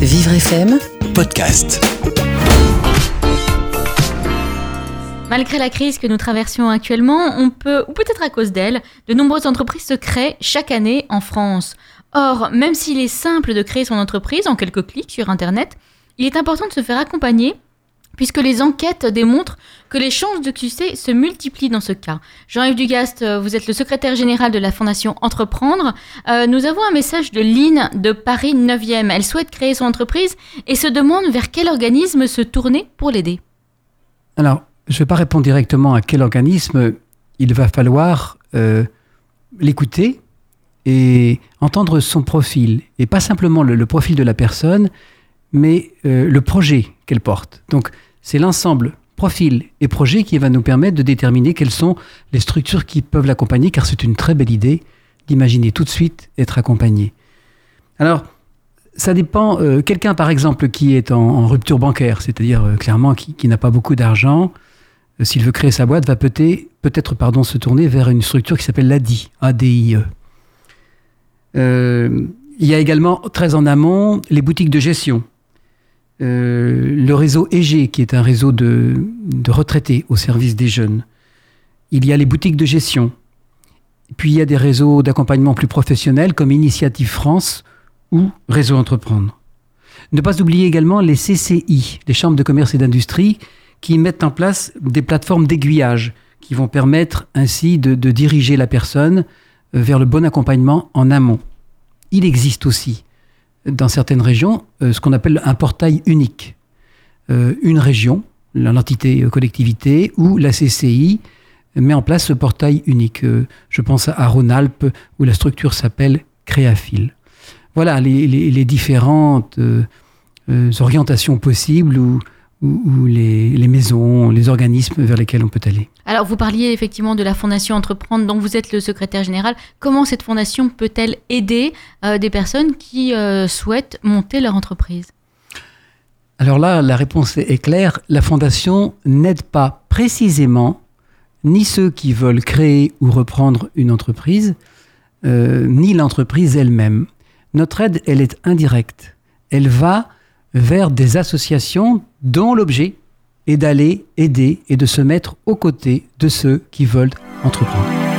Vivre FM podcast. Malgré la crise que nous traversions actuellement, on peut, ou peut-être à cause d'elle, de nombreuses entreprises se créent chaque année en France. Or, même s'il est simple de créer son entreprise en quelques clics sur Internet, il est important de se faire accompagner puisque les enquêtes démontrent que les chances de succès se multiplient dans ce cas. Jean-Yves Dugast, euh, vous êtes le secrétaire général de la Fondation Entreprendre. Euh, nous avons un message de Lynn de Paris 9e. Elle souhaite créer son entreprise et se demande vers quel organisme se tourner pour l'aider. Alors, je ne vais pas répondre directement à quel organisme. Il va falloir euh, l'écouter et entendre son profil. Et pas simplement le, le profil de la personne, mais euh, le projet qu'elle porte. Donc, c'est l'ensemble profil et projet qui va nous permettre de déterminer quelles sont les structures qui peuvent l'accompagner, car c'est une très belle idée d'imaginer tout de suite être accompagné. Alors, ça dépend. euh, Quelqu'un, par exemple, qui est en, rupture bancaire, c'est-à-dire euh, clairement qui, n'a pas beaucoup d'argent, s'il veut créer sa boîte, va peut-être, se tourner vers une structure qui s'appelle l'ADI, ADIE. Il y a également, très en amont, les boutiques de gestion. Euh, le réseau EG, qui est un réseau de, retraités au service des jeunes. Il y a les boutiques de gestion. Puis il y a des réseaux d'accompagnement plus professionnels comme Initiative France ou Réseau Entreprendre. Ne pas oublier également les CCI, les chambres de commerce et d'industrie, qui mettent en place des plateformes d'aiguillage qui vont permettre ainsi de, diriger la personne vers le bon accompagnement en amont. Il existe aussi dans certaines régions euh, ce qu'on appelle un portail unique. Euh, une région, l'entité euh, collectivité ou la CCI met en place ce portail unique. Je pense à Rhône-Alpes où la structure s'appelle Créafil. Voilà les, différentes orientations possibles ou, les maisons, les organismes vers lesquels on peut aller. Alors, vous parliez effectivement de la Fondation Entreprendre, dont vous êtes le secrétaire général. Comment cette fondation peut-elle aider euh, des personnes qui euh, souhaitent monter leur entreprise? Alors là, la réponse est est claire. La Fondation n'aide pas précisément ni ceux qui veulent créer ou reprendre une entreprise, euh, ni l'entreprise elle-même. Notre aide, elle est indirecte. Elle va vers des associations dont l'objet est d'aller aider et de se mettre aux côtés de ceux qui veulent entreprendre.